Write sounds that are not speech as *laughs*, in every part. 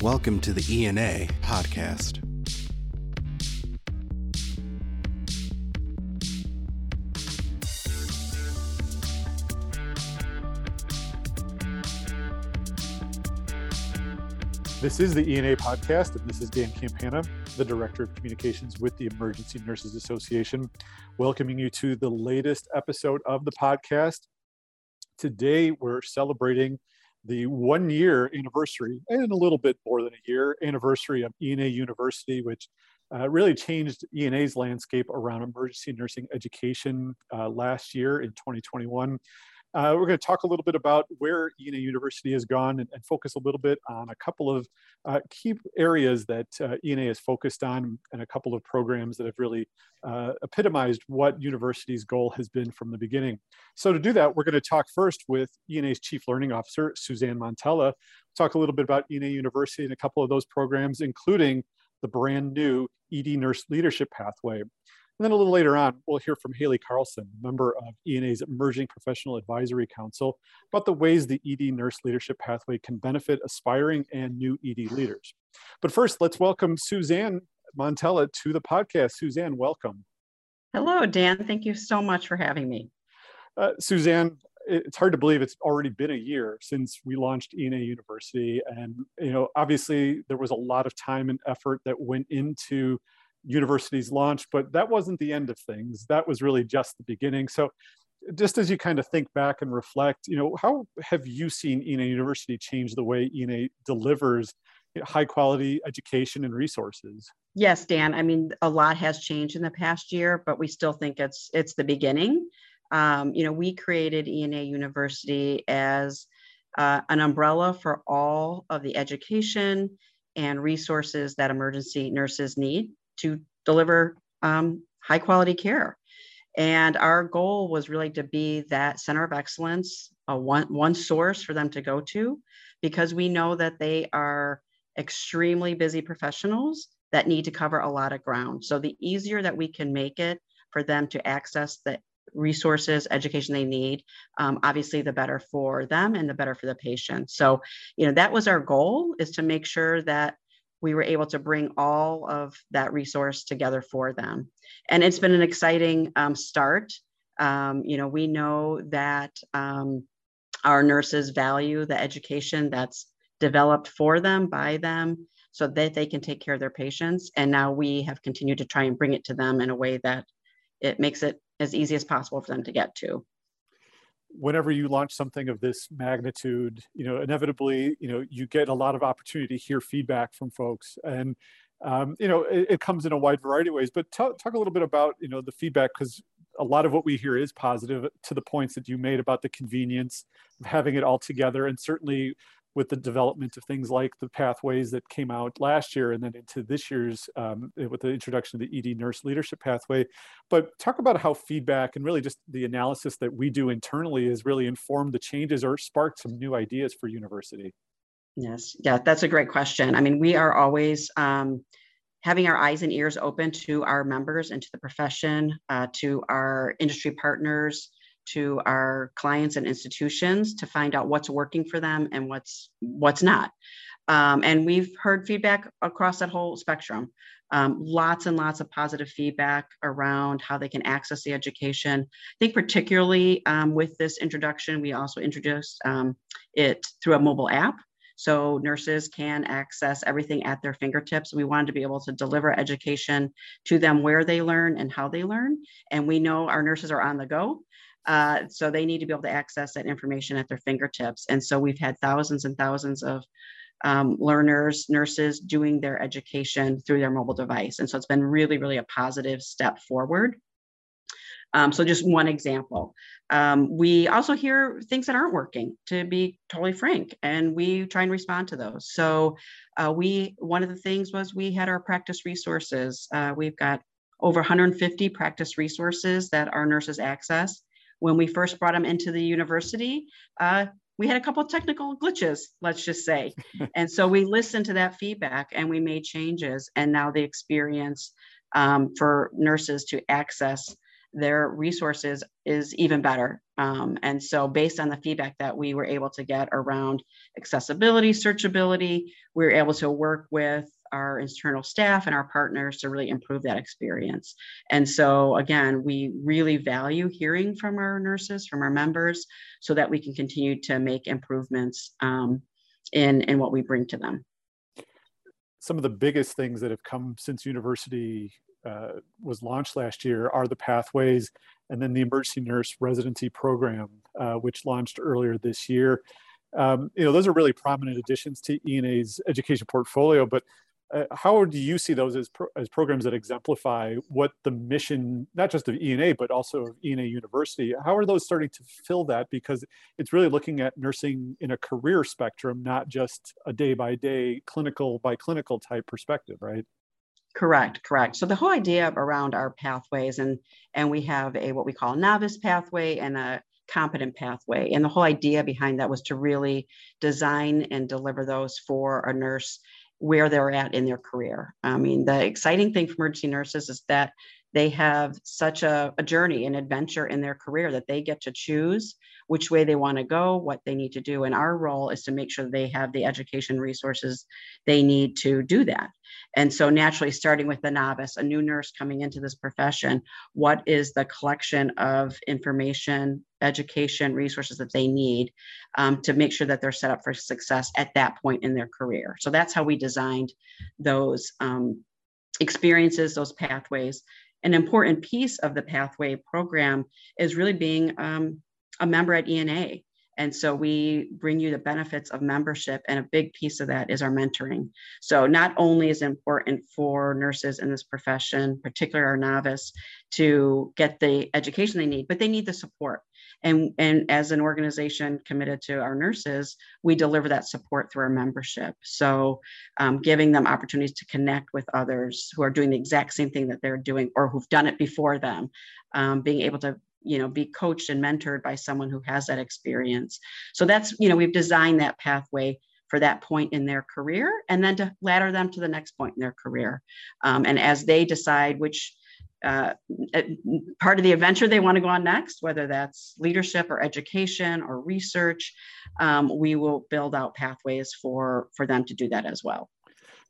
Welcome to the ENA podcast. This is the ENA podcast, and this is Dan Campana, the Director of Communications with the Emergency Nurses Association, welcoming you to the latest episode of the podcast. Today, we're celebrating the one year anniversary and a little bit more than a year anniversary of ENA University, which uh, really changed ENA's landscape around emergency nursing education uh, last year in 2021. Uh, we're going to talk a little bit about where ENA University has gone and, and focus a little bit on a couple of uh, key areas that uh, ENA is focused on and a couple of programs that have really uh, epitomized what university's goal has been from the beginning. So to do that, we're going to talk first with ENA's Chief Learning Officer, Suzanne Montella, talk a little bit about ENA University and a couple of those programs, including the brand new ED Nurse Leadership Pathway. And then a little later on, we'll hear from Haley Carlson, member of ENA's Emerging Professional Advisory Council, about the ways the ED nurse leadership pathway can benefit aspiring and new ED leaders. But first, let's welcome Suzanne Montella to the podcast. Suzanne, welcome. Hello, Dan. Thank you so much for having me. Uh, Suzanne, it's hard to believe it's already been a year since we launched ENA University. And, you know, obviously there was a lot of time and effort that went into university's launched, but that wasn't the end of things. That was really just the beginning. So just as you kind of think back and reflect, you know, how have you seen ENA University change the way ENA delivers high quality education and resources? Yes, Dan. I mean, a lot has changed in the past year, but we still think it's it's the beginning. Um, you know, we created ENA University as uh, an umbrella for all of the education and resources that emergency nurses need to deliver um, high quality care. And our goal was really to be that center of excellence, a one, one source for them to go to, because we know that they are extremely busy professionals that need to cover a lot of ground. So the easier that we can make it for them to access the resources, education they need, um, obviously the better for them and the better for the patient. So, you know, that was our goal is to make sure that we were able to bring all of that resource together for them. And it's been an exciting um, start. Um, you know, we know that um, our nurses value the education that's developed for them, by them, so that they can take care of their patients. And now we have continued to try and bring it to them in a way that it makes it as easy as possible for them to get to whenever you launch something of this magnitude, you know, inevitably, you know, you get a lot of opportunity to hear feedback from folks. And, um, you know, it, it, comes in a wide variety of ways, but talk, talk a little bit about, you know, the feedback, because a lot of what we hear is positive to the points that you made about the convenience of having it all together. And certainly with the development of things like the pathways that came out last year and then into this year's um, with the introduction of the ED nurse leadership pathway. But talk about how feedback and really just the analysis that we do internally has really informed the changes or sparked some new ideas for university. Yes, yeah, that's a great question. I mean, we are always um, having our eyes and ears open to our members and to the profession, uh, to our industry partners, to our clients and institutions to find out what's working for them and what's what's not. Um, and we've heard feedback across that whole spectrum. Um, lots and lots of positive feedback around how they can access the education. I think particularly um, with this introduction, we also introduced um, it through a mobile app. So nurses can access everything at their fingertips. We wanted to be able to deliver education to them where they learn and how they learn. And we know our nurses are on the go. Uh, so they need to be able to access that information at their fingertips. And so we've had thousands and thousands of um, learners, nurses doing their education through their mobile device. And so it's been really, really a positive step forward. Um, so just one example. Um, we also hear things that aren't working, to be totally frank, and we try and respond to those. So uh, we, one of the things was we had our practice resources. Uh, we've got over 150 practice resources that our nurses access when we first brought them into the university, uh, we had a couple of technical glitches, let's just say. *laughs* and so we listened to that feedback and we made changes. And now the experience um, for nurses to access their resources is even better. Um, and so, based on the feedback that we were able to get around accessibility, searchability, we were able to work with our internal staff and our partners to really improve that experience. And so, again, we really value hearing from our nurses, from our members, so that we can continue to make improvements um, in, in what we bring to them. Some of the biggest things that have come since university uh, was launched last year are the pathways and then the emergency nurse residency program, uh, which launched earlier this year. Um, you know, those are really prominent additions to ENA's education portfolio, but uh, how do you see those as, pro as programs that exemplify what the mission, not just of ENA, but also of ENA University? How are those starting to fill that? Because it's really looking at nursing in a career spectrum, not just a day by day, clinical by clinical type perspective, right? Correct, correct. So the whole idea around our pathways, and and we have a what we call a novice pathway and a competent pathway. And the whole idea behind that was to really design and deliver those for a nurse where they're at in their career. I mean, the exciting thing for emergency nurses is that they have such a, a journey and adventure in their career that they get to choose which way they want to go, what they need to do. And our role is to make sure they have the education resources they need to do that. And so, naturally, starting with the novice, a new nurse coming into this profession, what is the collection of information, education, resources that they need um, to make sure that they're set up for success at that point in their career? So, that's how we designed those um, experiences, those pathways. An important piece of the pathway program is really being um, a member at ENA. And so we bring you the benefits of membership, and a big piece of that is our mentoring. So not only is it important for nurses in this profession, particularly our novice, to get the education they need, but they need the support. And, and as an organization committed to our nurses, we deliver that support through our membership. So um, giving them opportunities to connect with others who are doing the exact same thing that they're doing or who've done it before them, um, being able to you know be coached and mentored by someone who has that experience. So that's you know we've designed that pathway for that point in their career and then to ladder them to the next point in their career. Um, and as they decide which uh, part of the adventure they want to go on next whether that's leadership or education or research um, we will build out pathways for for them to do that as well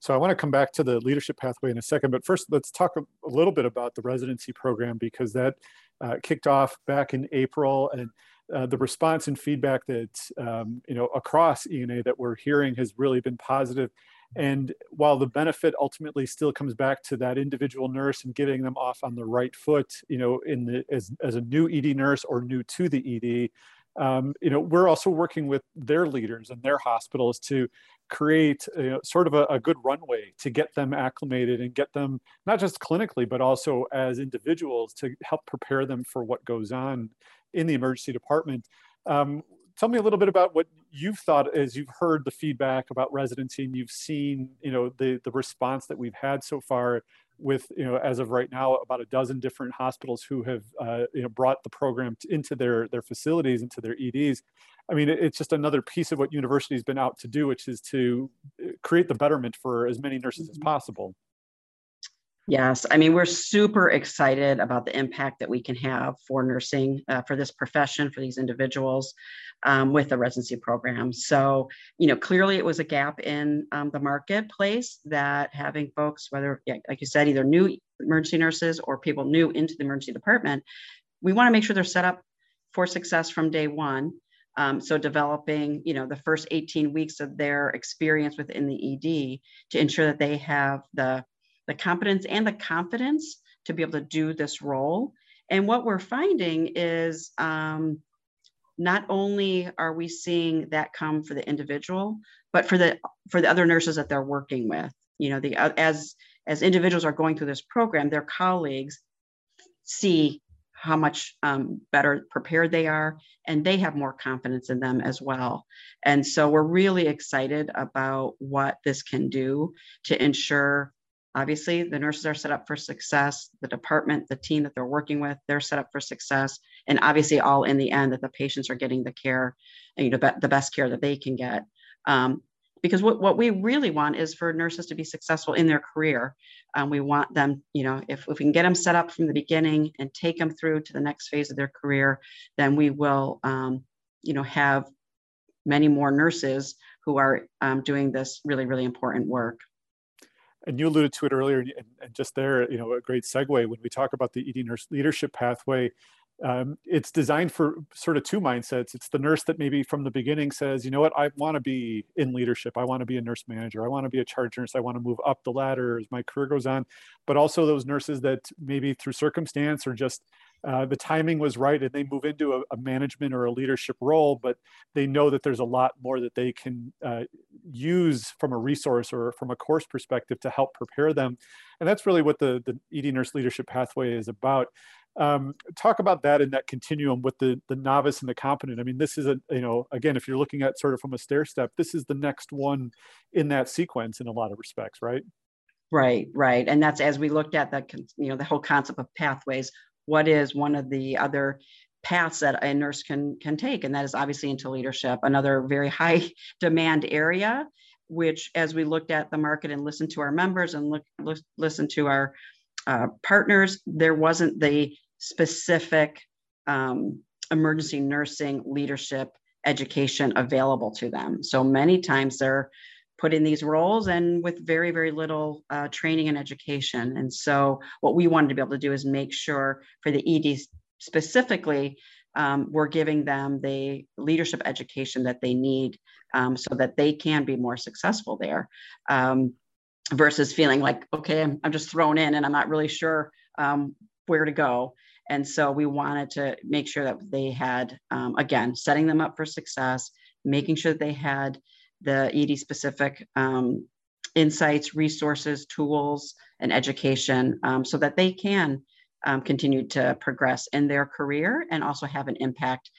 so I want to come back to the leadership pathway in a second, but first let's talk a, a little bit about the residency program because that uh, kicked off back in April and uh, the response and feedback that um, you know across ENA that we're hearing has really been positive. And while the benefit ultimately still comes back to that individual nurse and getting them off on the right foot, you know, in the as, as a new ED nurse or new to the ED, um, you know, we're also working with their leaders and their hospitals to create you know, sort of a, a, good runway to get them acclimated and get them not just clinically, but also as individuals to help prepare them for what goes on in the emergency department. Um, tell me a little bit about what you've thought as you've heard the feedback about residency and you've seen, you know, the, the response that we've had so far with you know as of right now about a dozen different hospitals who have uh, you know brought the program into their their facilities into their eds i mean it's just another piece of what university's been out to do which is to uh, create the betterment for as many nurses as mm-hmm. possible Yes, I mean, we're super excited about the impact that we can have for nursing, uh, for this profession, for these individuals um, with the residency program. So, you know, clearly it was a gap in um, the marketplace that having folks, whether, like you said, either new emergency nurses or people new into the emergency department, we want to make sure they're set up for success from day one. Um, so developing, you know, the first 18 weeks of their experience within the ED to ensure that they have the the competence and the confidence to be able to do this role. And what we're finding is um, not only are we seeing that come for the individual, but for the for the other nurses that they're working with. You know, the as as individuals are going through this program, their colleagues see how much um, better prepared they are, and they have more confidence in them as well. And so we're really excited about what this can do to ensure Obviously, the nurses are set up for success, the department, the team that they're working with, they're set up for success. And obviously, all in the end, that the patients are getting the care, you know, the best care that they can get. Um, because what, what we really want is for nurses to be successful in their career. Um, we want them, you know, if, if we can get them set up from the beginning and take them through to the next phase of their career, then we will, um, you know, have many more nurses who are um, doing this really, really important work. And you alluded to it earlier, and, and just there, you know, a great segue when we talk about the ED nurse leadership pathway um, it's designed for sort of two mindsets. It's the nurse that maybe from the beginning says, you know what, I want to be in leadership. I want to be a nurse manager. I want to be a charge nurse. I want to move up the ladder as my career goes on. But also those nurses that maybe through circumstance or just uh, the timing was right and they move into a, a, management or a leadership role, but they know that there's a lot more that they can uh, use from a resource or from a course perspective to help prepare them. And that's really what the, the ED nurse leadership pathway is about. Um, talk about that in that continuum with the the novice and the competent. I mean, this is a you know again, if you're looking at sort of from a stair step, this is the next one in that sequence in a lot of respects, right? Right, right, and that's as we looked at the you know the whole concept of pathways. What is one of the other paths that a nurse can can take, and that is obviously into leadership, another very high *laughs* demand area. Which, as we looked at the market and listened to our members and look, look listen to our uh, partners, there wasn't the specific um, emergency nursing leadership education available to them. So many times they're put in these roles and with very, very little uh, training and education. And so what we wanted to be able to do is make sure for the EDs specifically, um, we're giving them the leadership education that they need um, so that they can be more successful there. Um, versus feeling like, okay, I'm, I'm just thrown in and I'm not really sure um, where to go. And so we wanted to make sure that they had, um, again, setting them up for success, making sure that they had the ED specific um, insights, resources, tools, and education so that they can um, continue to progress in their career and also have an impact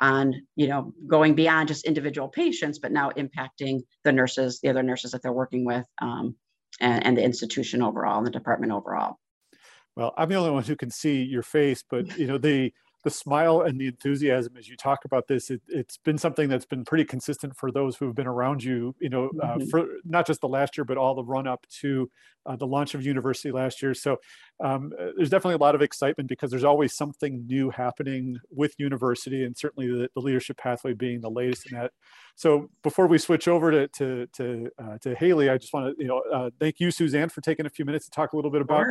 on, you know, going beyond just individual patients, but now impacting the nurses, the other nurses that they're working with, um, and, and the institution overall and the department overall. Well, I'm the only one who can see your face, but *laughs* you know the the smile and the enthusiasm as you talk about this it, has been something that's been pretty consistent for those who have been around you you know uh, mm-hmm. for not just the last year but all the run up to uh, the launch of university last year so um, uh, there's definitely a lot of excitement because there's always something new happening with university and certainly the, the leadership pathway being the latest in that. So before we switch over to to to, uh, to haley i just want to you know uh, thank you suzanne for taking a few minutes to talk a little bit about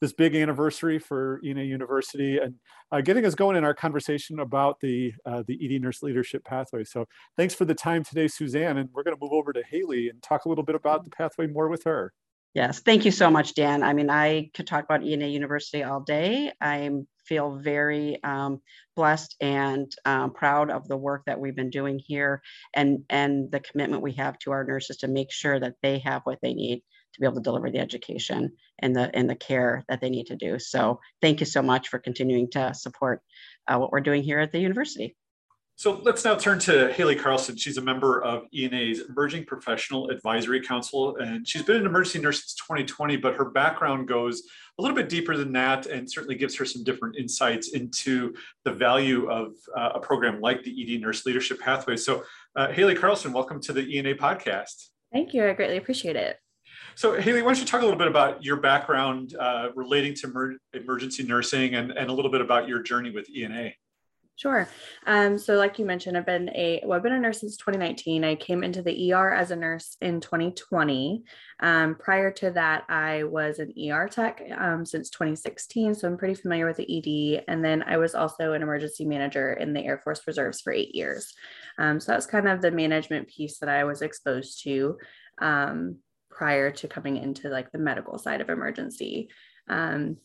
this big anniversary for ena university and uh, getting us going in our conversation about the uh, the ed nurse leadership pathway. So thanks for the time today suzanne and we're going to move over to haley and talk a little bit about the pathway more with her Yes, thank you so much, Dan. I mean, I could talk about ENA University all day. I feel very um, blessed and um, proud of the work that we've been doing here and, and the commitment we have to our nurses to make sure that they have what they need to be able to deliver the education and the, and the care that they need to do. So thank you so much for continuing to support uh, what we're doing here at the university. So let's now turn to Haley Carlson. She's a member of ENA's Emerging Professional Advisory Council, and she's been an emergency nurse since 2020, but her background goes a little bit deeper than that and certainly gives her some different insights into the value of uh, a program like the ED Nurse Leadership Pathway. So, uh, Haley Carlson, welcome to the ENA podcast. Thank you. I greatly appreciate it. So, Haley, why don't you talk a little bit about your background uh, relating to emer- emergency nursing and, and a little bit about your journey with ENA? Sure. Um, so, like you mentioned, I've been a well, I've been a nurse since 2019. I came into the ER as a nurse in 2020. Um, prior to that, I was an ER tech um, since 2016, so I'm pretty familiar with the ED. And then I was also an emergency manager in the Air Force Reserves for eight years. Um, so that's kind of the management piece that I was exposed to um, prior to coming into like the medical side of emergency. Um,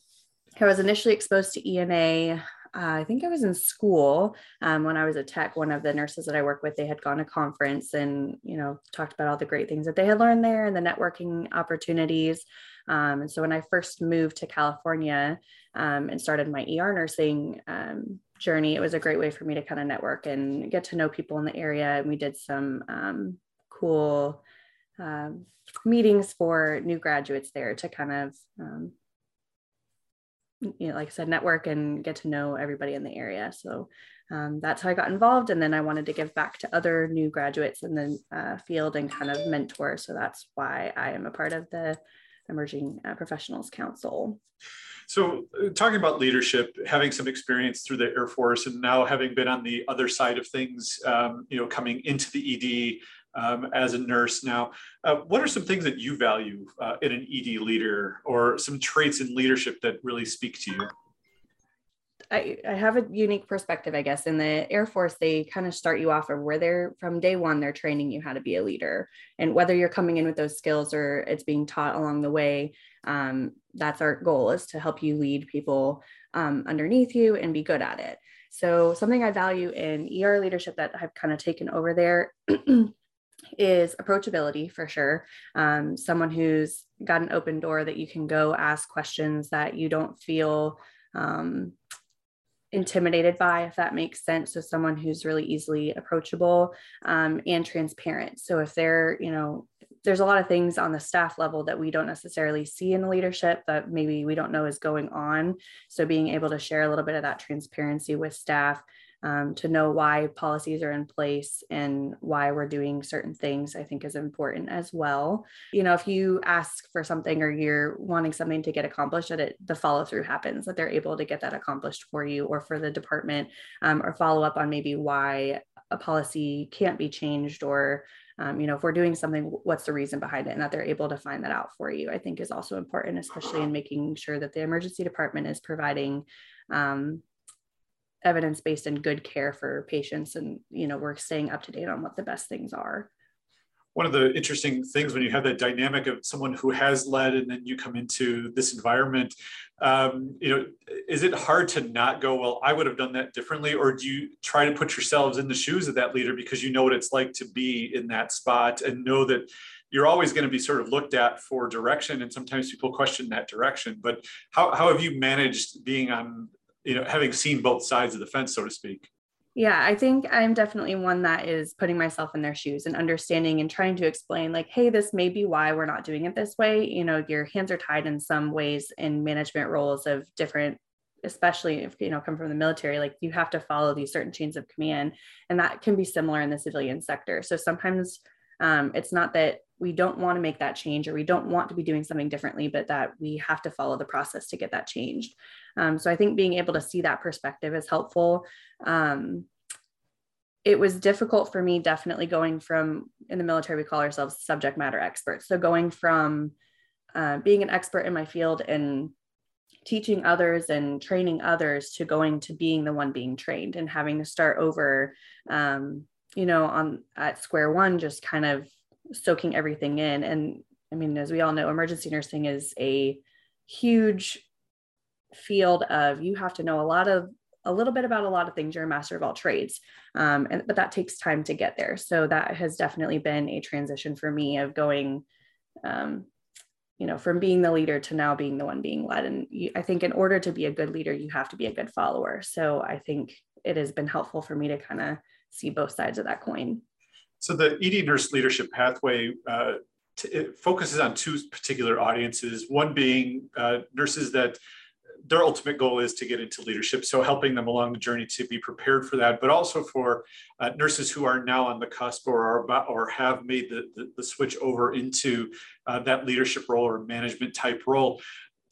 I was initially exposed to ENA uh, I think I was in school um, when I was a tech. One of the nurses that I work with, they had gone to conference and you know talked about all the great things that they had learned there and the networking opportunities. Um, and so when I first moved to California um, and started my ER nursing um, journey, it was a great way for me to kind of network and get to know people in the area. And we did some um, cool um, meetings for new graduates there to kind of you know, like I said, network and get to know everybody in the area. So um, that's how I got involved. And then I wanted to give back to other new graduates in the uh, field and kind of mentor. So that's why I am a part of the Emerging uh, Professionals Council. So, uh, talking about leadership, having some experience through the Air Force, and now having been on the other side of things, um, you know, coming into the ED um, as a nurse now, uh, what are some things that you value uh, in an ED leader, or some traits in leadership that really speak to you? I, I have a unique perspective, I guess. In the Air Force, they kind of start you off of where they're from day one, they're training you how to be a leader. And whether you're coming in with those skills or it's being taught along the way, um, that's our goal is to help you lead people um, underneath you and be good at it. So, something I value in ER leadership that I've kind of taken over there *clears throat* is approachability for sure. Um, someone who's got an open door that you can go ask questions that you don't feel um, intimidated by, if that makes sense. So someone who's really easily approachable um, and transparent. So if they're, you know, there's a lot of things on the staff level that we don't necessarily see in the leadership that maybe we don't know is going on. So being able to share a little bit of that transparency with staff um, to know why policies are in place and why we're doing certain things, I think is important as well. You know, if you ask for something or you're wanting something to get accomplished, that it the follow through happens, that they're able to get that accomplished for you or for the department, um, or follow up on maybe why a policy can't be changed or um, you know if we're doing something what's the reason behind it and that they're able to find that out for you i think is also important especially in making sure that the emergency department is providing um, evidence based and good care for patients and you know we're staying up to date on what the best things are. One of the interesting things when you have that dynamic of someone who has led and then you come into this environment um, you know is it hard to not go well i would have done that differently or do you try to put yourselves in the shoes of that leader because you know what it's like to be in that spot and know that you're always going to be sort of looked at for direction and sometimes people question that direction. But how, how have you managed being on you know, having seen both sides of the fence, so to speak. Yeah, I think I'm definitely one that is putting myself in their shoes and understanding and trying to explain, like, hey, this may be why we're not doing it this way. You know, your hands are tied in some ways in management roles of different, especially if you know come from the military. Like, you have to follow these certain chains of command, and that can be similar in the civilian sector. So sometimes um, it's not that we don't want to make that change or we don't want to be doing something differently, but that we have to follow the process to get that changed. Um, so I think being able to see that perspective is helpful. Um, it was difficult for me, definitely going from in the military, we call ourselves subject matter experts. So going from uh, being an expert in my field and teaching others and training others to going to being the one being trained and having to start over um, you know on at square one just kind of soaking everything in. And I mean, as we all know, emergency nursing is a huge field of you have to know a lot of a little bit about a lot of things. You're a master of all trades, um, and but that takes time to get there. So that has definitely been a transition for me of going, um, you know, from being the leader to now being the one being led. And you, I think in order to be a good leader, you have to be a good follower. So I think it has been helpful for me to kind of see both sides of that coin. So the ED Nurse Leadership Pathway uh, t- focuses on two particular audiences. One being uh, nurses that their ultimate goal is to get into leadership, so helping them along the journey to be prepared for that, but also for uh, nurses who are now on the cusp or are about or have made the, the, the switch over into uh, that leadership role or management type role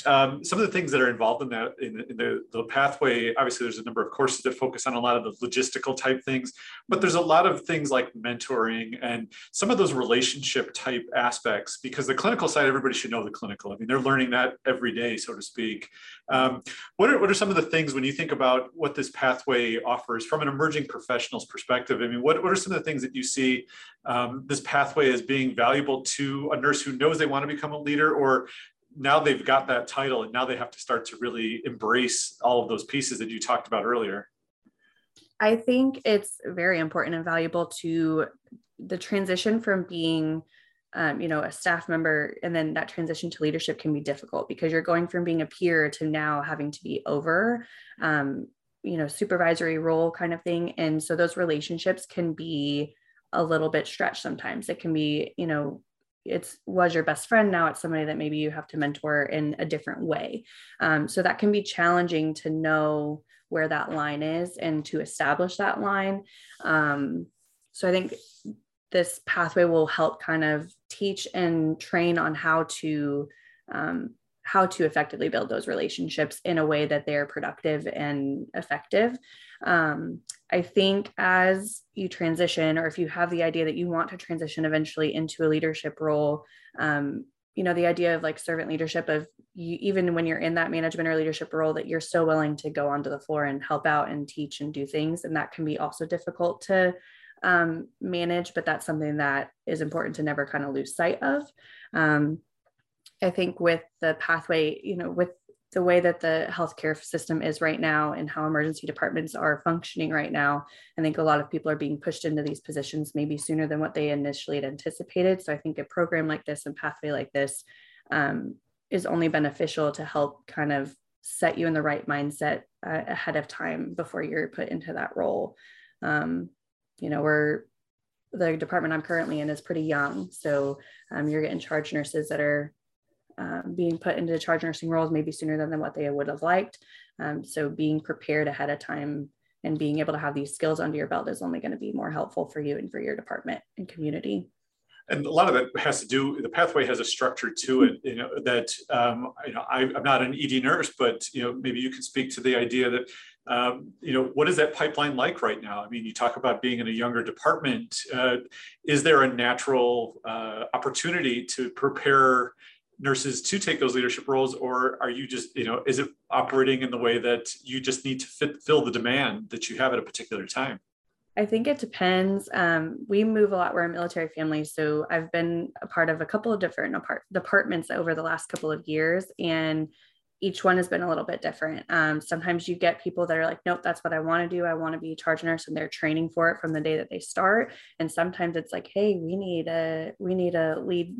um, some of the things that are involved in that in, in the, the, pathway obviously there's a number of courses that focus on a lot of the logistical type things but there's a lot of things like mentoring and some of those relationship type aspects because the clinical side everybody should know the clinical. I mean they're learning that every day so to speak. Um, what, are, what are some of the things when you think about what this pathway offers from an emerging professionals perspective? I mean what, what are some of the things that you see um, this pathway as being valuable to a nurse who knows they want to become a leader or now they've got that title and now they have to start to really embrace all of those pieces that you talked about earlier. I think it's very important and valuable to the transition from being um, you know a staff member and then that transition to leadership can be difficult because you're going from being a peer to now having to be over um, you know supervisory role kind of thing. And so those relationships can be a little bit stretched sometimes. It can be you know it's was your best friend now it's somebody that maybe you have to mentor in a different way. Um, so that can be challenging to know where that line is and to establish that line. Um, so i think this pathway will help kind of teach and train on how to um, how to effectively build those relationships in a way that they're productive and effective. Um, I think as you transition, or if you have the idea that you want to transition eventually into a leadership role, um, you know, the idea of like servant leadership of you, even when you're in that management or leadership role, that you're still willing to go onto the floor and help out and teach and do things. And that can be also difficult to um, manage, but that's something that is important to never kind of lose sight of. Um, I think with the pathway, you know, with the way that the healthcare system is right now and how emergency departments are functioning right now, I think a lot of people are being pushed into these positions maybe sooner than what they initially had anticipated. So I think a program like this and pathway like this um, is only beneficial to help kind of set you in the right mindset uh, ahead of time before you're put into that role. Um, you know, we're the department I'm currently in is pretty young. So um, you're getting charge nurses that are um, being put into charge nursing roles maybe sooner than, than what they would have liked. Um, so being prepared ahead of time and being able to have these skills under your belt is only going to be more helpful for you and for your department and community and a lot of it has to do the pathway has a structure to it you know that um, you know I, am not an ed nurse but you know maybe you can speak to the idea that um, you know what is that pipeline like right now i mean you talk about being in a younger department uh, is there a natural uh, opportunity to prepare nurses to take those leadership roles or are you just you know is it operating in the way that you just need to fit, fill the demand that you have at a particular time I think it depends. Um, we move a lot. We're a military family, so I've been a part of a couple of different apart- departments over the last couple of years, and each one has been a little bit different. Um, sometimes you get people that are like, "Nope, that's what I want to do. I want to be a charge nurse," and they're training for it from the day that they start. And sometimes it's like, "Hey, we need a we need a lead."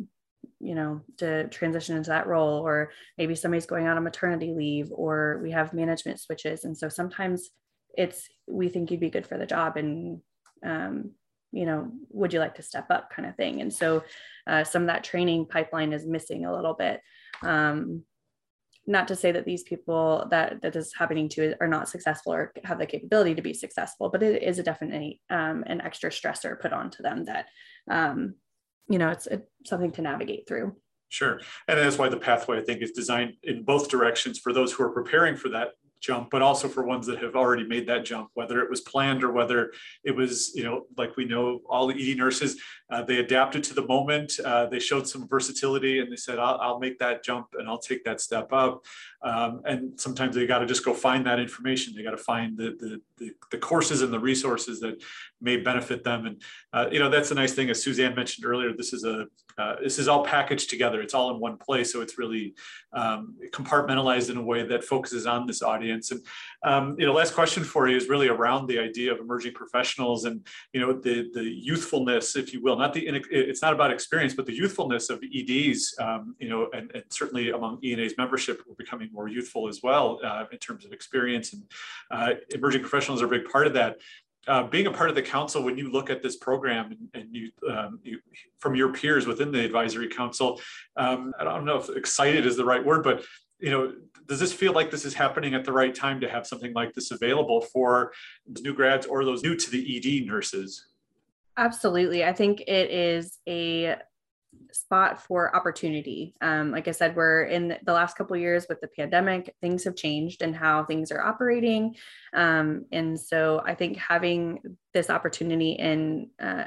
You know to transition into that role or maybe somebody's going on a maternity leave or we have management switches. And so sometimes it's we think you'd be good for the job and um, you know would you like to step up kind of thing. And so uh, some of that training pipeline is missing a little bit. Um, not to say that these people that that is happening to are not successful or have the capability to be successful but it is a definitely um, an extra stressor put onto them that um, you know it's, it's something to navigate through Sure. And that's why the pathway, I think, is designed in both directions for those who are preparing for that jump, but also for ones that have already made that jump, whether it was planned or whether it was, you know, like we know all ED nurses, uh, they adapted to the moment. Uh, they showed some versatility and they said, I'll, I'll, make that jump and I'll take that step up. Um, and sometimes they got to just go find that information. They got to find the, the, the, the, courses and the resources that may benefit them. And, uh, you know, that's the nice thing, as Suzanne mentioned earlier, this is a, uh, this is all packaged together. It's all in one place. So it's really um, compartmentalized in a way that focuses on this audience. And, um, you know, last question for you is really around the idea of emerging professionals and, you know, the, the youthfulness, if you will, not the, it's not about experience, but the youthfulness of EDs, um, you know, and, and, certainly among ENA's membership, we're becoming more youthful as well uh, in terms of experience and uh, emerging professionals are a big part of that uh, being a part of the council, when you look at this program and, and you, um, you, from your peers within the advisory council, um, I don't know if excited is the right word, but you know, does this feel like this is happening at the right time to have something like this available for new grads or those new to the ED nurses? Absolutely. I think it is a spot for opportunity. Um, like I said, we're in the last couple years with the pandemic, things have changed and how things are operating. Um, and so I think having this opportunity in uh,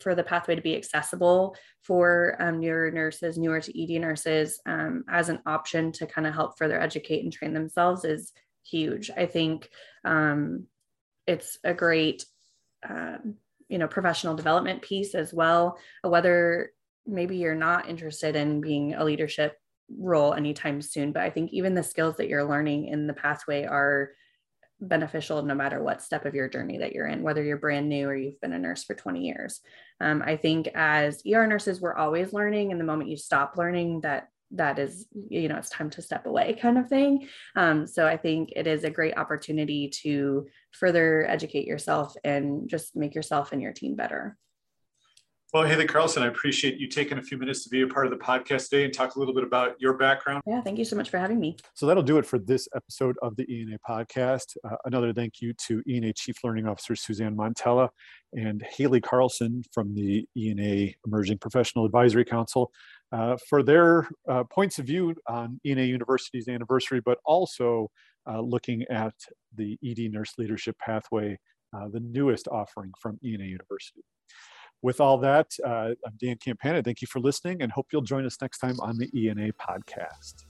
for the pathway to be accessible for um, newer nurses, newer to ED nurses um, as an option to kind of help further educate and train themselves is huge. I think um, it's a great um, you know professional development piece as well whether maybe you're not interested in being a leadership role anytime soon but i think even the skills that you're learning in the pathway are beneficial no matter what step of your journey that you're in whether you're brand new or you've been a nurse for 20 years. Um, i think as er nurses we're always learning and the moment you stop learning that that is you know it's time to step away kind of thing. Um, so i think it is a great opportunity to further educate yourself and just make yourself and your team better Well, Haley Carlson, I appreciate you taking a few minutes to be a part of the podcast today and talk a little bit about your background. Yeah, thank you so much for having me. So that'll do it for this episode of the ENA podcast. Uh, another thank you to ENA Chief Learning Officer Suzanne Montella and Haley Carlson from the ENA Emerging Professional Advisory Council uh, for their uh, points of view on ENA University's anniversary, but also uh, looking at the ED Nurse Leadership Pathway, uh, the newest offering from ENA University with all that, uh, I'm Dan Campana. Thank you for listening and hope you'll join us next time on the ENA podcast.